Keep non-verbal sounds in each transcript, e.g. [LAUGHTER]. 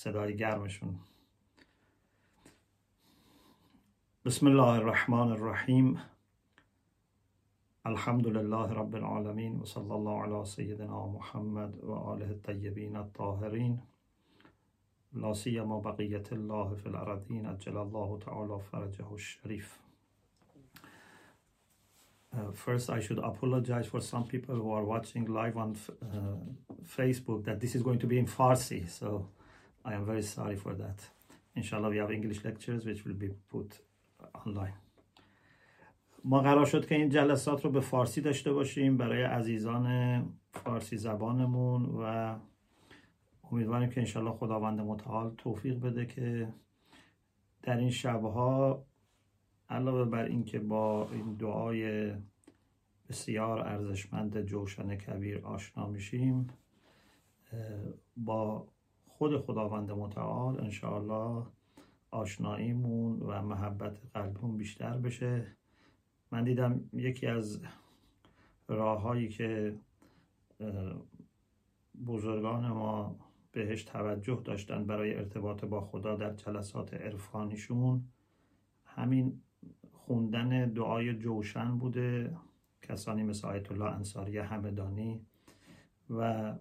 صدای گرمشون. بسم الله الرحمن الرحیم. الحمد لله رب العالمین و صلی الله علی سیدنا محمد و آله الطیبین الطاهرین. لا سیما بقیت الله فی الارضین أجل الله تعالی فرجه الشریف. Uh, first, I should apologize for some people who are watching live on uh, Facebook that this is going to be in Farsi. So I am very sorry for that. Inshallah, we have English lectures which will be put online. ما قرار شد که این جلسات رو به فارسی داشته باشیم برای عزیزان فارسی زبانمون و امیدواریم که انشالله خداوند متعال توفیق بده که در این شبها علاوه بر اینکه با این دعای بسیار ارزشمند جوشن کبیر آشنا میشیم با خود خداوند متعال انشاءالله آشناییمون و محبت قلبمون بیشتر بشه. من دیدم یکی از راههایی که بزرگان ما بهش توجه داشتن برای ارتباط با خدا در جلسات عرفانیشون همین خوندن دعای جوشن بوده کسانی مثل آیت الله انصاری همدانی و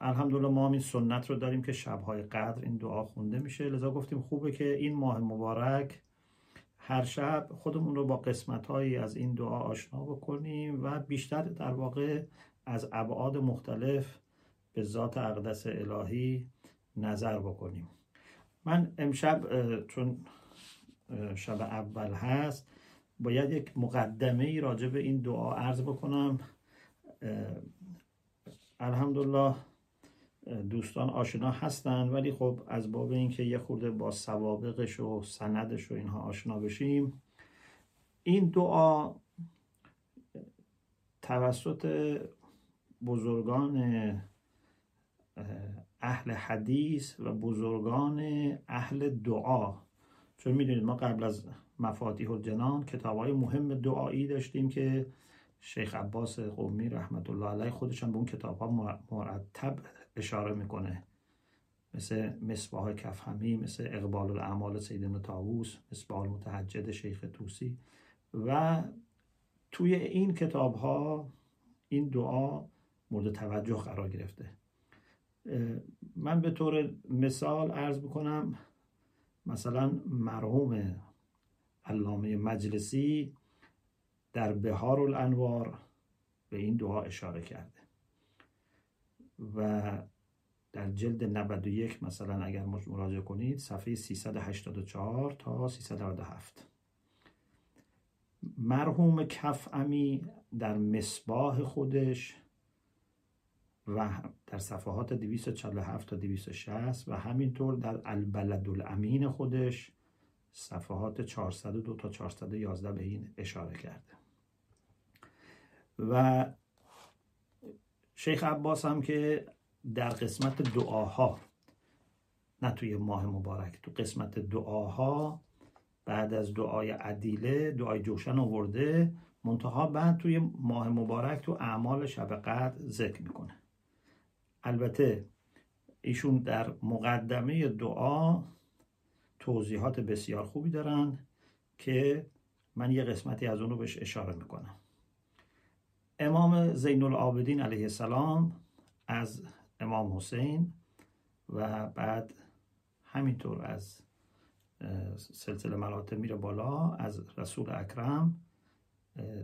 الحمدلله ما این سنت رو داریم که شبهای قدر این دعا خونده میشه. لذا گفتیم خوبه که این ماه مبارک هر شب خودمون رو با قسمت هایی از این دعا آشنا بکنیم و بیشتر در واقع از ابعاد مختلف به ذات اقدس الهی نظر بکنیم. من امشب چون شب اول هست باید یک مقدمه ای راجع به این دعا عرض بکنم. الحمدلله دوستان آشنا هستن ولی خب از باب اینکه یه خورده با سوابقش و سندش و اینها آشنا بشیم این دعا توسط بزرگان اهل حدیث و بزرگان اهل دعا. چون می‌دونید ما قبل از مفاتیح الجنان کتاب های مهم دعایی داشتیم که شیخ عباس قومی رحمت الله علیه خودشان به اون کتاب ها مرتب اشاره می‌کنه. مثل مصباح کفهمی مثل اقبال الاعمال سیدنا تاووس مصباح المتحجد شیخ توسی و توی این کتاب ها این دعا مورد توجه قرار گرفته. من به طور مثال عرض بکنم مثلا مرحوم علامه مجلسی در بهار الانوار به این دعا اشاره کرده. و در جلد 91 مثلا اگر مراجعه کنید صفحه 384 تا 397 مرحوم کف امی در مصباح خودش و در صفحات 247 تا 260 و همینطور در البلد الامین خودش صفحات 402 تا 411 به این اشاره کرده. و شیخ عباس هم که در قسمت دعاها نه توی ماه مبارک تو قسمت دعاها بعد از دعای عدیله دعای جوشن آورده منتها بعد توی ماه مبارک تو اعمال شب قدر ذکر می‌کنه. البته ایشون در مقدمه دعا توضیحات بسیار خوبی دارن که من یه قسمتی از اون رو بهش اشاره می‌کنم. امام زین العابدین علیه السلام از امام حسین و بعد همینطور از سلسله مراتب میره بالا از رسول اکرم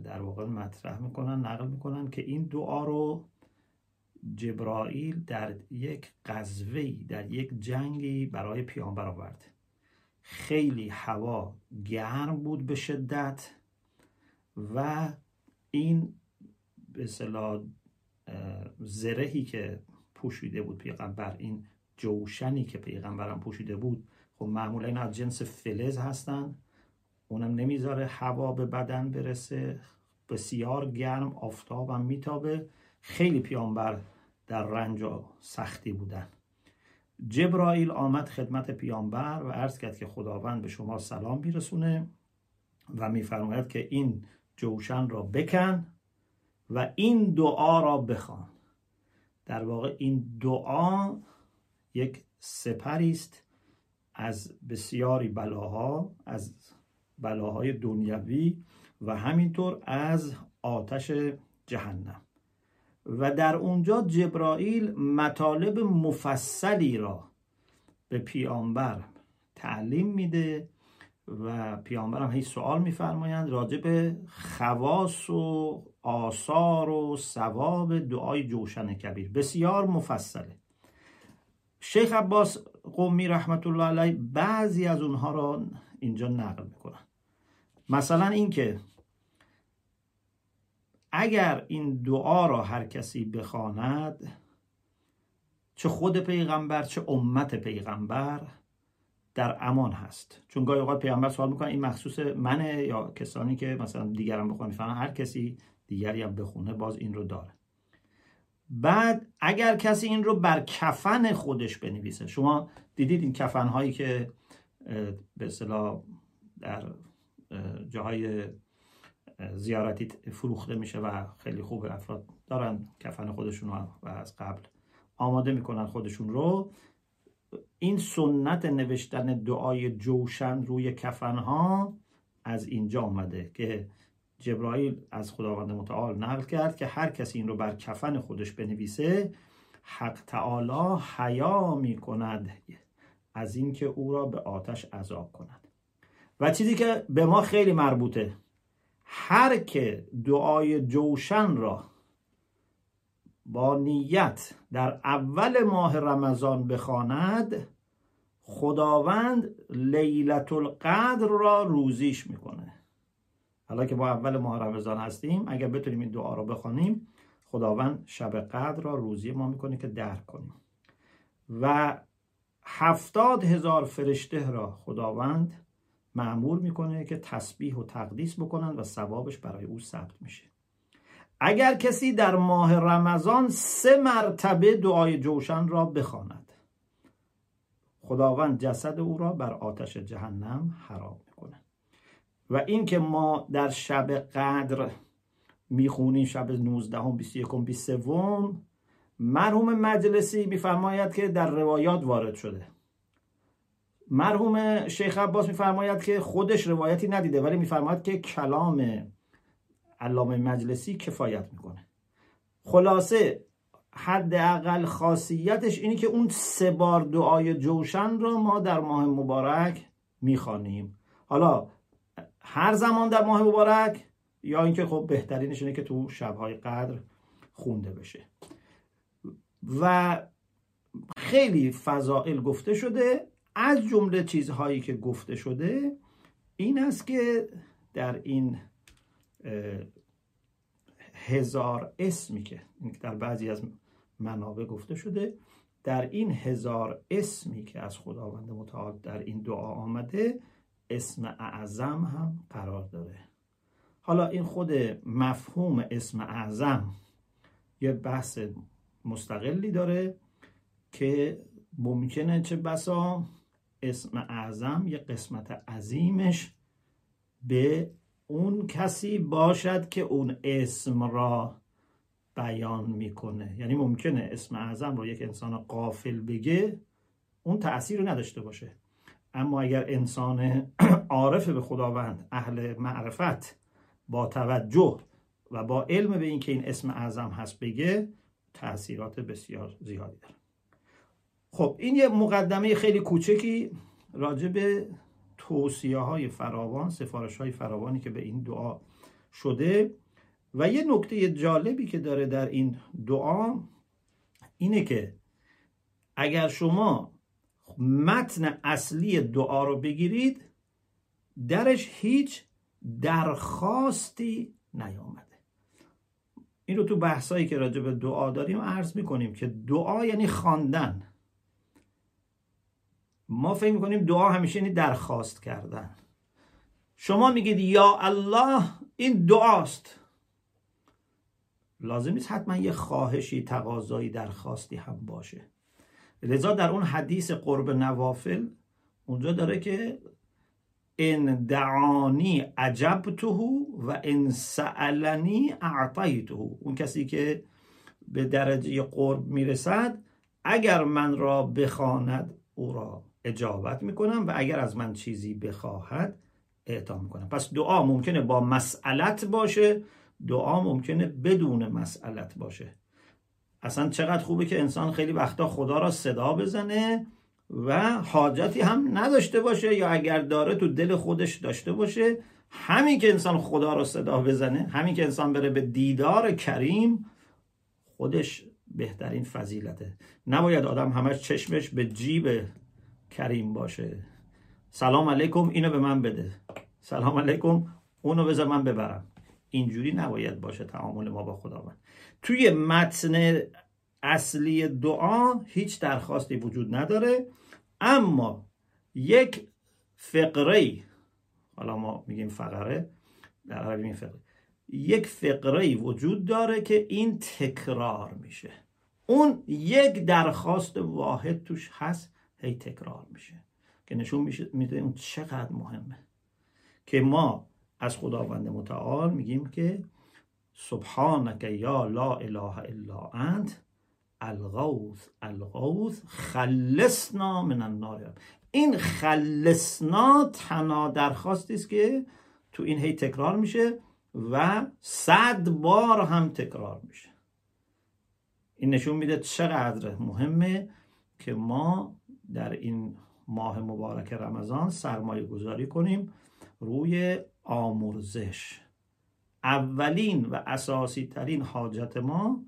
در واقع مطرح می‌کنن نقل می‌کنن که این دعا رو جبرائیل در یک قذوی در یک جنگی برای پیامبر آورد. خیلی هوا گرم بود به شدت و این به اصطلاح زرهی که پوشیده بود پیغمبر این جوشنی که پیغمبرم پوشیده بود خب معمولا این از جنس فلز هستن. اونم نمی‌ذاره هوا به بدن برسه بسیار گرم آفتابم میتابه. خیلی پیامبر در رنج و سختی بودن. جبرائیل آمد خدمت پیامبر و عرض کرد که خداوند به شما سلام میرسونه و میفرماید که این جوشن را بکن. و این دعا را بخوان. در واقع این دعا یک سپری است از بسیاری بلاها از بلاهای دنیوی و همینطور از آتش جهنم. و در اونجا جبرائیل مطالب مفصلی را به پیامبر تعلیم میده و پیامبر هم هیچ سوال میفرمایند راجع به خواص و آثار و ثواب دعای جوشن کبیر. بسیار مفصله. شیخ عباس قومی رحمت الله علیه بعضی از اونها را اینجا نقل می‌کنن. مثلا اینکه اگر این دعا را هر کسی بخواند چه خود پیغمبر چه امت پیغمبر در امان هست. چون گاهی اوقات پیغمبر سوال می‌کنه این مخصوص منه یا کسانی که مثلا دیگرم بخوان می‌فهمن هر کسی دیگری هم بخونه باز این رو داره. بعد اگر کسی این رو بر کفن خودش بنویسه شما دیدید این کفن هایی که به اصطلاح در جاهای زیارتی فروخته میشه و خیلی خوب افراد دارن کفن خودشون و از قبل آماده می‌کنن خودشون رو. این سنت نوشتن دعای جوشن روی کفن ها از اینجا آمده که جبرائیل از خداوند متعال نقل کرد که هر کسی این رو بر کفن خودش بنویسه حق تعالی حیا می کند از اینکه او را به آتش عذاب کند. و چیزی که به ما خیلی مربوطه هر که دعای جوشن را با نیت در اول ماه رمضان بخواند خداوند لیلت القدر را روزیش می‌کنه. حالا که با اول ماه رمضان هستیم اگر بتونیم این دعا را بخوانیم خداوند شب قدر را روزی ما می‌کنه که درک کنیم. و هفتاد هزار فرشته را خداوند معمور می‌کنه که تسبیح و تقدیس بکنن و ثوابش برای او ثبت میشه. اگر کسی در ماه رمضان سه مرتبه دعای جوشن را بخواند خداوند جسد او را بر آتش جهنم حرام می‌کنه و اینکه ما در شب قدر می‌خونیم شب 19 21 23 مرحوم مجلسی میفرماید که در روایات وارد شده. مرحوم شیخ عباس میفرماید که خودش روایتی ندیده ولی میفرماید که کلام علامه مجلسی کفایت می‌کنه. خلاصه حداقل خاصیتش اینه که اون سه بار دعای جوشن رو ما در ماه مبارک می‌خوانیم. حالا هر زمان در ماه مبارک یا اینکه خب بهترینش اینه که تو شبهای قدر خونده بشه. و خیلی فضائل گفته شده از جمله چیزهایی که گفته شده این است که در این هزار اسمی که در بعضی از منابع گفته شده در این هزار اسمی که از خداوند متعال در این دعا آمده اسم اعظم هم قرار داره. حالا این خود مفهوم اسم اعظم یه بحث مستقلی داره که ممکنه چه بسا اسم اعظم یه قسمت عظیمش به اون کسی باشد که اون اسم را بیان می‌کنه. یعنی ممکنه اسم اعظم رو یک انسان قافل بگه اون تأثیر رو نداشته باشه. اما اگر انسان [CLEARS THROAT] عارف به خداوند اهل معرفت با توجه و با علم به اینکه این اسم اعظم هست بگه تاثیرات بسیار زیادی داره. خب این یه مقدمه خیلی کوچکی راجع به توصیه های فراوان سفارش های فراوانی که به این دعا شده. و یه نکته جالبی که داره در این دعا اینه که اگر شما متن اصلی دعا رو بگیرید درش هیچ درخواستی نیامده. این رو تو بحثایی که راجع به دعا داریم عرض می‌کنیم که دعا یعنی خواندن. ما فکر می‌کنیم دعا همیشه یعنی درخواست کردن. شما میگید یا الله این دعاست. لازم نیست حتما یه خواهشی تقاضایی درخواستی هم باشه. لذا در اون حدیث قرب نوافل اونجا داره که ان دعانی عجبته و ان سألنی اعطیته. اون کسی که به درجه قرب می‌رسد اگر من را بخواند او را اجابت می‌کنم و اگر از من چیزی بخواهد اعطا می‌کنم. پس دعا ممکنه با مسئلت باشه دعا ممکنه بدون مسئلت باشه. اصلا چقدر خوبه که انسان خیلی وقتا خدا را صدا بزنه و حاجتی هم نداشته باشه یا اگر داره تو دل خودش داشته باشه همین که انسان خدا را صدا بزنه همین که انسان بره به دیدار کریم خودش بهترین فضیلته. نباید آدم همش چشمش به جیب کریم باشه. سلام علیکم اینو به من بده. سلام علیکم اونو بذار من ببرم. اینجوری نباید باشه تعامل ما با خداوند. توی متن اصلی دعا هیچ درخواستی وجود نداره اما یک فقره حالا ما میگیم فقره در عربی می فقره یک فقره وجود داره که این تکرار میشه. اون یک درخواست واحد توش هست. هی تکرار میشه. که نشون میشه میده اون چقدر مهمه. که ما از خداوند متعال میگیم که سبحانک یا لا اله الا انت الغوث الغوث خلصنا من النار. این خلصنا تنها درخواستی است که تو این هی تکرار میشه و صد بار هم تکرار میشه. این نشون میده چقدر مهمه که ما در این ماه مبارک رمضان سرمایه گذاری کنیم روی آمرزش. اولین و اساسی ترین حاجت ما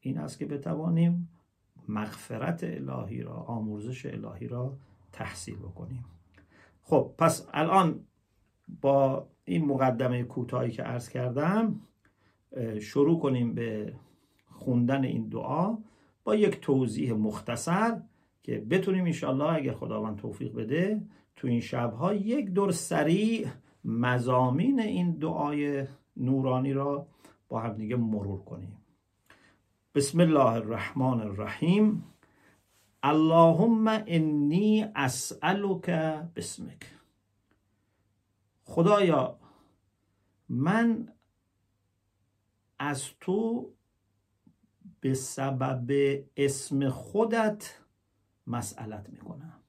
این است که بتوانیم مغفرت الهی را آمرزش الهی را تحصیل بکنیم. خب پس الان با این مقدمه کوتاهی که عرض کردم شروع کنیم به خوندن این دعا. با یک توضیح مختصر که بتونیم انشالله اگر خداوند توفیق بده تو این شبها یک دور سریع مزامین این دعای نورانی را با هم دیگه مرور کنیم. بسم الله الرحمن الرحیم. اللهم انی اسألک بسمک خدایا من از تو به سبب اسم خودت مسئلت می‌کنم.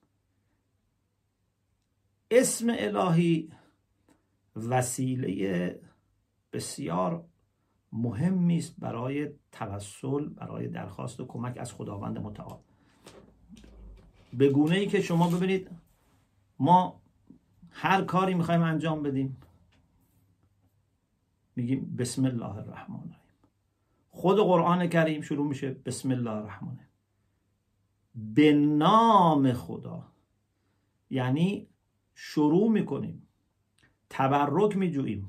اسم الهی وسیله بسیار مهمی است برای توسل برای درخواست و کمک از خداوند متعال. به گونه ای که شما ببینید ما هر کاری می‌خوایم انجام بدیم میگیم بسم الله الرحمن الرحیم. خود قرآن کریم شروع میشه بسم الله الرحمن به نام خدا. یعنی شروع می‌کنیم. تبرک میجوییم.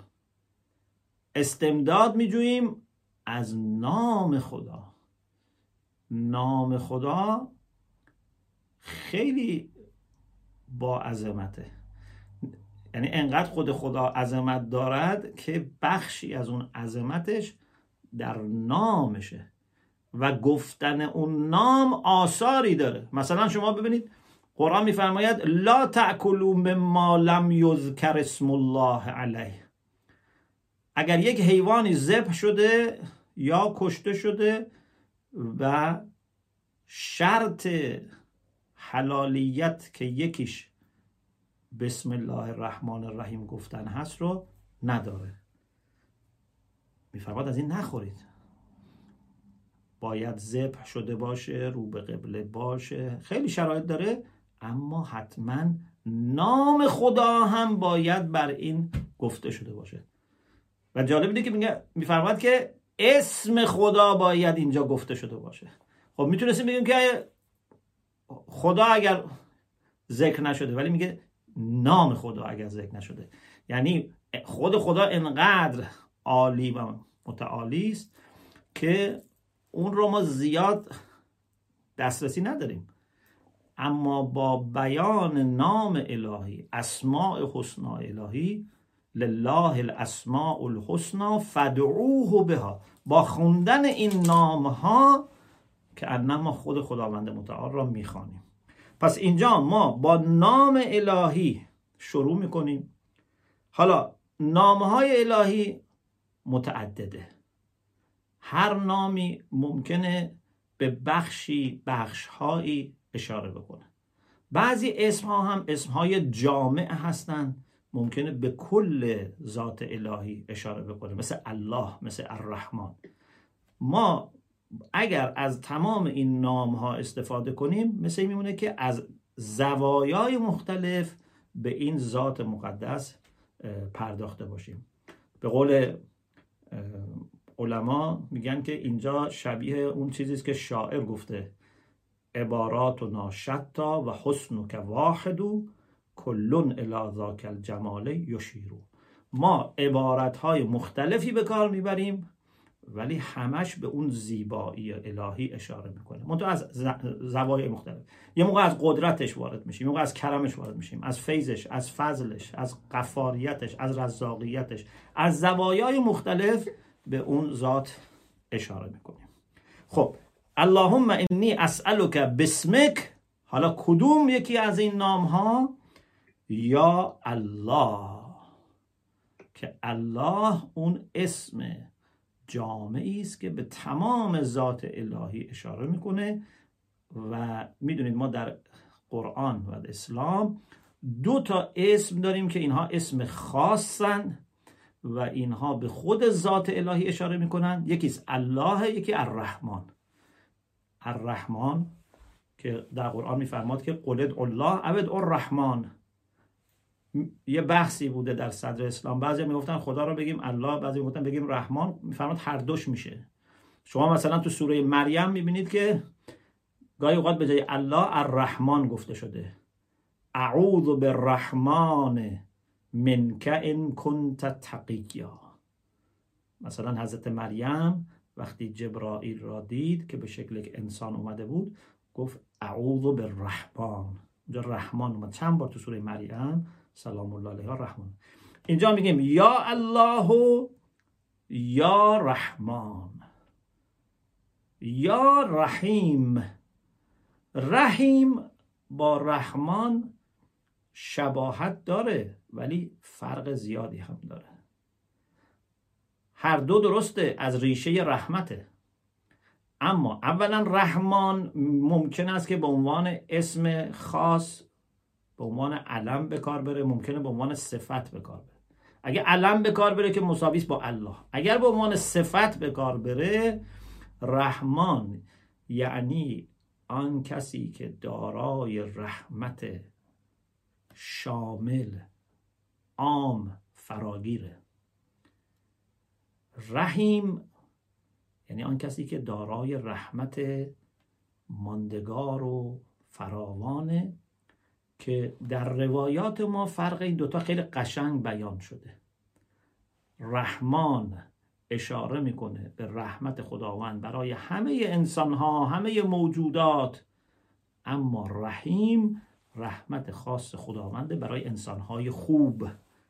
استمداد میجوییم از نام خدا. نام خدا خیلی با عظمته. یعنی انقدر خود خدا عظمت دارد که بخشی از اون عظمتش در نامشه. و گفتن اون نام آثاری داره. مثلا شما ببینید قرآن میفرماید لا تأکلوا مما لم یذکر اسم الله علیه. اگر یک حیوانی ذبح شده یا کشته شده و شرط حلالیت که یکیش بسم الله الرحمن الرحیم گفتن هست رو نداره. میفرماد از این نخورید. باید ذبح شده باشه رو به قبله باشه. خیلی شرایط داره اما حتما نام خدا هم باید بر این گفته شده باشه. و جالب اینه که میگه میفرماد که اسم خدا باید اینجا گفته شده باشه. خب می‌تونستیم بگیم که خدا اگر ذکر نشده ولی میگه نام خدا اگر ذکر نشده. یعنی خود خدا انقدر عالی و متعالی است که اون رو ما زیاد دسترسی نداریم. اما با بیان نام الهی اسماع حسنا الهی لله الاسماء الحسنا فدعوه بها. با خوندن این نام ها که انما خود خداوند متعال را می‌خوانیم. پس اینجا ما با نام الهی شروع می‌کنیم. حالا نام های الهی متعدده. هر نامی ممکنه به بخشی بخشهایی اشاره بکنه. بعضی اسم ها هم اسم های جامع هستند ممکنه به کل ذات الهی اشاره بکنه. مثل الله مثل الرحمن. ما اگر از تمام این نام ها استفاده کنیم مثل میمونه که از زوایای مختلف به این ذات مقدس پرداخته باشیم. به قول علما میگن که اینجا شبیه اون چیزی که شاعر گفته. عبارات و ناشتا و حسن که واحدو کلون الی ذاک الجمال یشیرو ما عبارت های مختلفی به کار می‌بریم ولی همش به اون زیبایی الهی اشاره می‌کنه. منتها از زوایای مختلف. یه موقع از قدرتش وارد میشیم یه موقع از کرمش وارد میشیم از فیضش از فضلش از قفاریتش از رزاقیتش. از زوایای مختلف به اون ذات اشاره می‌کنیم. خب اللهم انی اسالک بسمک حالا کدوم یکی از این نام ها یا الله که الله اون اسم جامعی است که به تمام ذات الهی اشاره می‌کنه. و می‌دونید ما در قرآن و اسلام دو تا اسم داریم که اینها اسم خاصن. و اینها به خود ذات الهی اشاره می‌کنن یکیست الله یکی الرحمن. الرحمن که در قرآن میفرماد که قلد الله عبد الرحمن. یه بحثی بوده در صدر اسلام. بعضی می‌گفتن خدا رو بگیم الله بعضی می‌گفتن بگیم رحمان. میفرماد هر دوش میشه. شما مثلا تو سوره مریم می‌بینید که گاهی اوقات به جای الله الرحمن گفته شده. اعوذ بالرحمن منک ان کنت تقیا. مثلا حضرت مریم وقتی جبرائیل را دید که به شکل یک انسان اومده بود گفت اعوذ بالرحمن. اونجا رحمان اومد. چند بار تو سوره مریم؟ سلام الله علیها رحمان. اینجا میگیم یا الله یا رحمان. یا رحیم. رحیم با رحمان شباهت داره ولی فرق زیادی هم داره. هر دو درسته از ریشه رحمته. اما اولا رحمان ممکن است که به عنوان اسم خاص به عنوان علم به کار بره ممکنه به عنوان صفت به کار بره. اگه علم به کار بره که مساویس با الله. اگر به عنوان صفت به کار بره رحمان یعنی آن کسی که دارای رحمت شامل عام فراگیره. رحیم یعنی آن کسی که دارای رحمت ماندگار و فراوانه که در روایات ما فرق این دوتا خیلی قشنگ بیان شده. رحمان اشاره می‌کنه به رحمت خداوند برای همه انسان ها همه موجودات. اما رحیم رحمت خاص خداوند برای انسان های خوب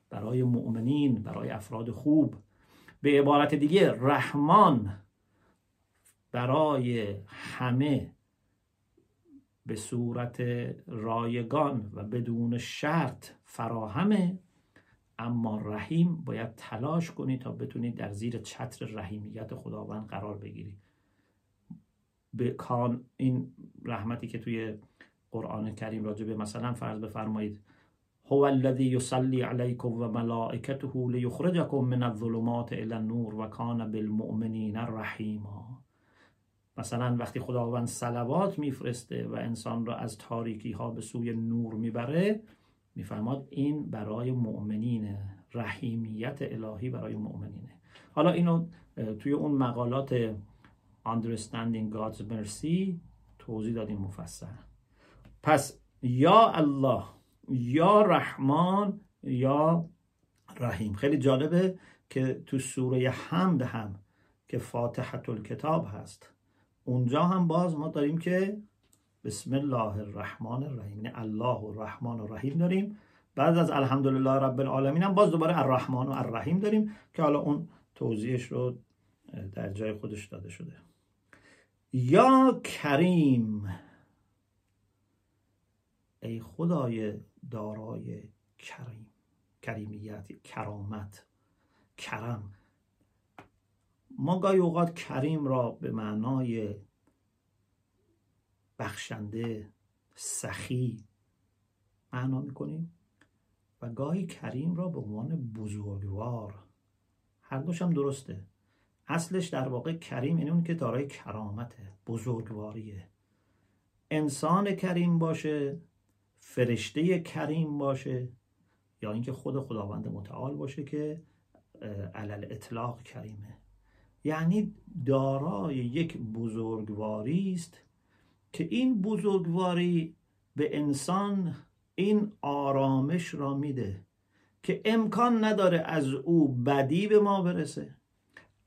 برای مؤمنین برای افراد خوب. به عبارت دیگه رحمان برای همه به صورت رایگان و بدون شرط فراهمه. اما رحیم باید تلاش کنی تا بتونی در زیر چتر رحیمیت خداوند قرار بگیری. به کان این رحمتی که توی قرآن کریم راجع به مثلا فرض بفرمایید. هو الذی یصلی علیکم و ملائکته لیخرجکم من الظلمات الى النور و کان بالمؤمنین رحیما مثلا وقتی خداوند صلوات میفرسته و انسان را از تاریکی ها به سوی نور می‌بره میفرماد این برای مؤمنینه رحیمیت الهی برای مؤمنینه. حالا اینو توی اون مقالات Understanding God's Mercy توضیح دادیم مفصل. پس یا الله یا رحمان یا رحیم. خیلی جالبه که تو سوره حمد هم که فاتحت الکتاب هست. اونجا هم باز ما داریم که بسم الله الرحمن الرحیم. یعنی الله الرحمن الرحیم داریم. بعد از الحمدلله رب العالمین هم باز دوباره الرحمن و الرحیم داریم که حالا اون توضیحش رو در جای خودش داده شده. یا کریم. ای خدای دارای کریم کریمیت کرامت کرم. ما گاهی اوقات کریم را به معنای بخشنده سخی معنا می‌کنیم و گاهی کریم را به عنوان بزرگوار. هر دوش هم درسته. اصلش در واقع کریم این اون که دارای کرامته بزرگواریه. انسان کریم باشه فرشته کریم باشه یا اینکه خود خداوند متعال باشه که علل اطلاق کریمه. یعنی دارای یک بزرگواری است که این بزرگواری به انسان این آرامش را میده که امکان نداره از او بدی به ما برسه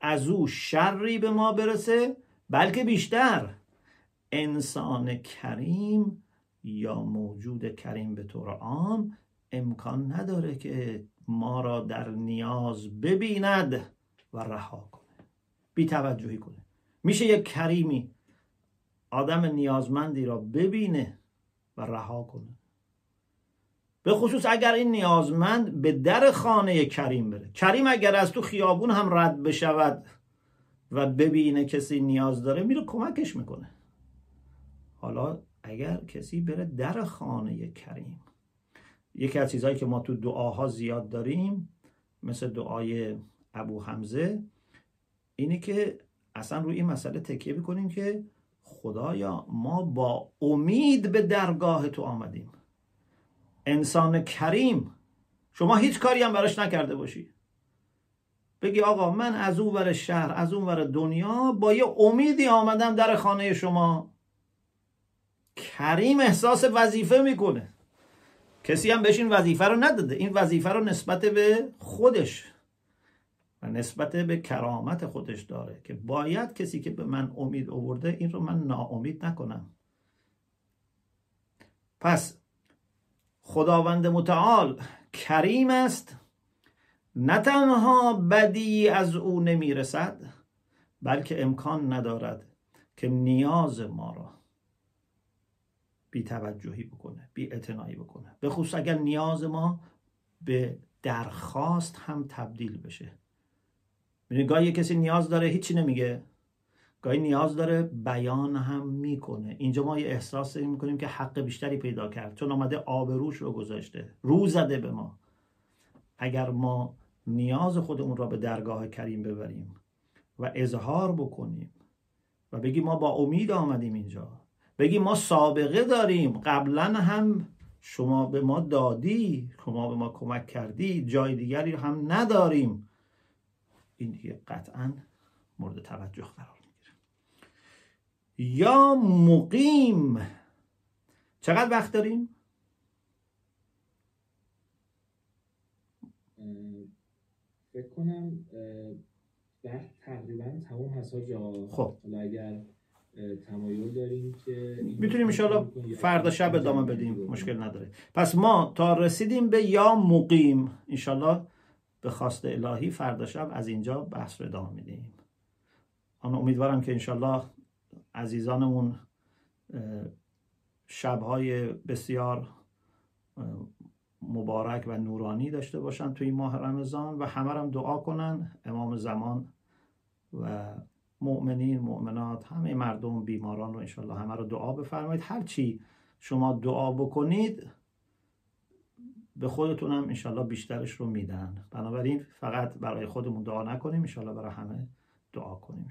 از او شری به ما برسه بلکه بیشتر انسان کریم یا موجود کریم به طور عام امکان نداره که ما را در نیاز ببیند و رها کنه بی توجهی کنه. میشه یک کریمی آدم نیازمندی را ببینه و رها کنه. به خصوص اگر این نیازمند به در خانه کریم بره. کریم اگر از تو خیابون هم رد بشود و ببینه کسی نیاز داره میره کمکش می‌کنه. حالا اگر کسی بره در خانه کریم. یکی از چیزهایی که ما تو دعاها زیاد داریم مثل دعای ابو حمزه اینه که اصلا روی این مسئله تکیه بکنیم که خدایا ما با امید به درگاه تو آمدیم. انسان کریم شما هیچ کاری هم براش نکرده باشی. بگی آقا من از اون ور شهر از اون ور دنیا با یه امیدی آمدم در خانه شما. کریم احساس وظیفه می‌کنه. کسی هم بهش این وظیفه رو نداده. این وظیفه رو نسبت به خودش و نسبت به کرامت خودش داره که باید کسی که به من امید آورده این رو من ناامید نکنم. پس خداوند متعال کریم است. نه تنها بدی از او نمی‌رسد بلکه امکان ندارد که نیاز ما را بی توجهی بکنه بی اعتنایی بکنه. به خصوص اگر نیاز ما به درخواست هم تبدیل بشه. می‌دونی گاهی کسی نیاز داره هیچی نمیگه. گاهی نیاز داره بیان هم می‌کنه. اینجا ما یه احساس می‌کنیم که حق بیشتری پیدا کرد. چون آمده آبروش رو گذاشته رو زده به ما. اگر ما نیاز خودمون را به درگاه کریم ببریم و اظهار بکنیم و بگیم ما با امید آمدیم اینجا بگیم ما سابقه داریم. قبلا هم شما به ما دادی شما به ما کمک کردی جای دیگری هم نداریم. این دیگه قطعا مورد توجه قرار می‌گیره. یا مقیم. چقدر وقت داریم؟ فکر کنم وقت تقریبا تموم هست خب. اگر تمایل داریم که می‌تونیم ان فردا شب ادامه بدیم. مشکل نداره. پس ما تا رسیدیم به یا مقیم. انشالله به خواست الهی فردا شب از اینجا بحث رو ادامه میدیم. آن امیدوارم که انشالله عزیزانمون شبهای بسیار مبارک و نورانی داشته باشن توی ماه رمضان و همه هم دعا کنن. امام زمان و مؤمنین مؤمنات همه مردم بیماران رو انشالله همه رو دعا بفرمایید. هرچی شما دعا بکنید به خودتون هم انشالله بیشترش رو میدن. بنابراین فقط برای خودمون دعا نکنیم انشالله برای همه دعا کنیم.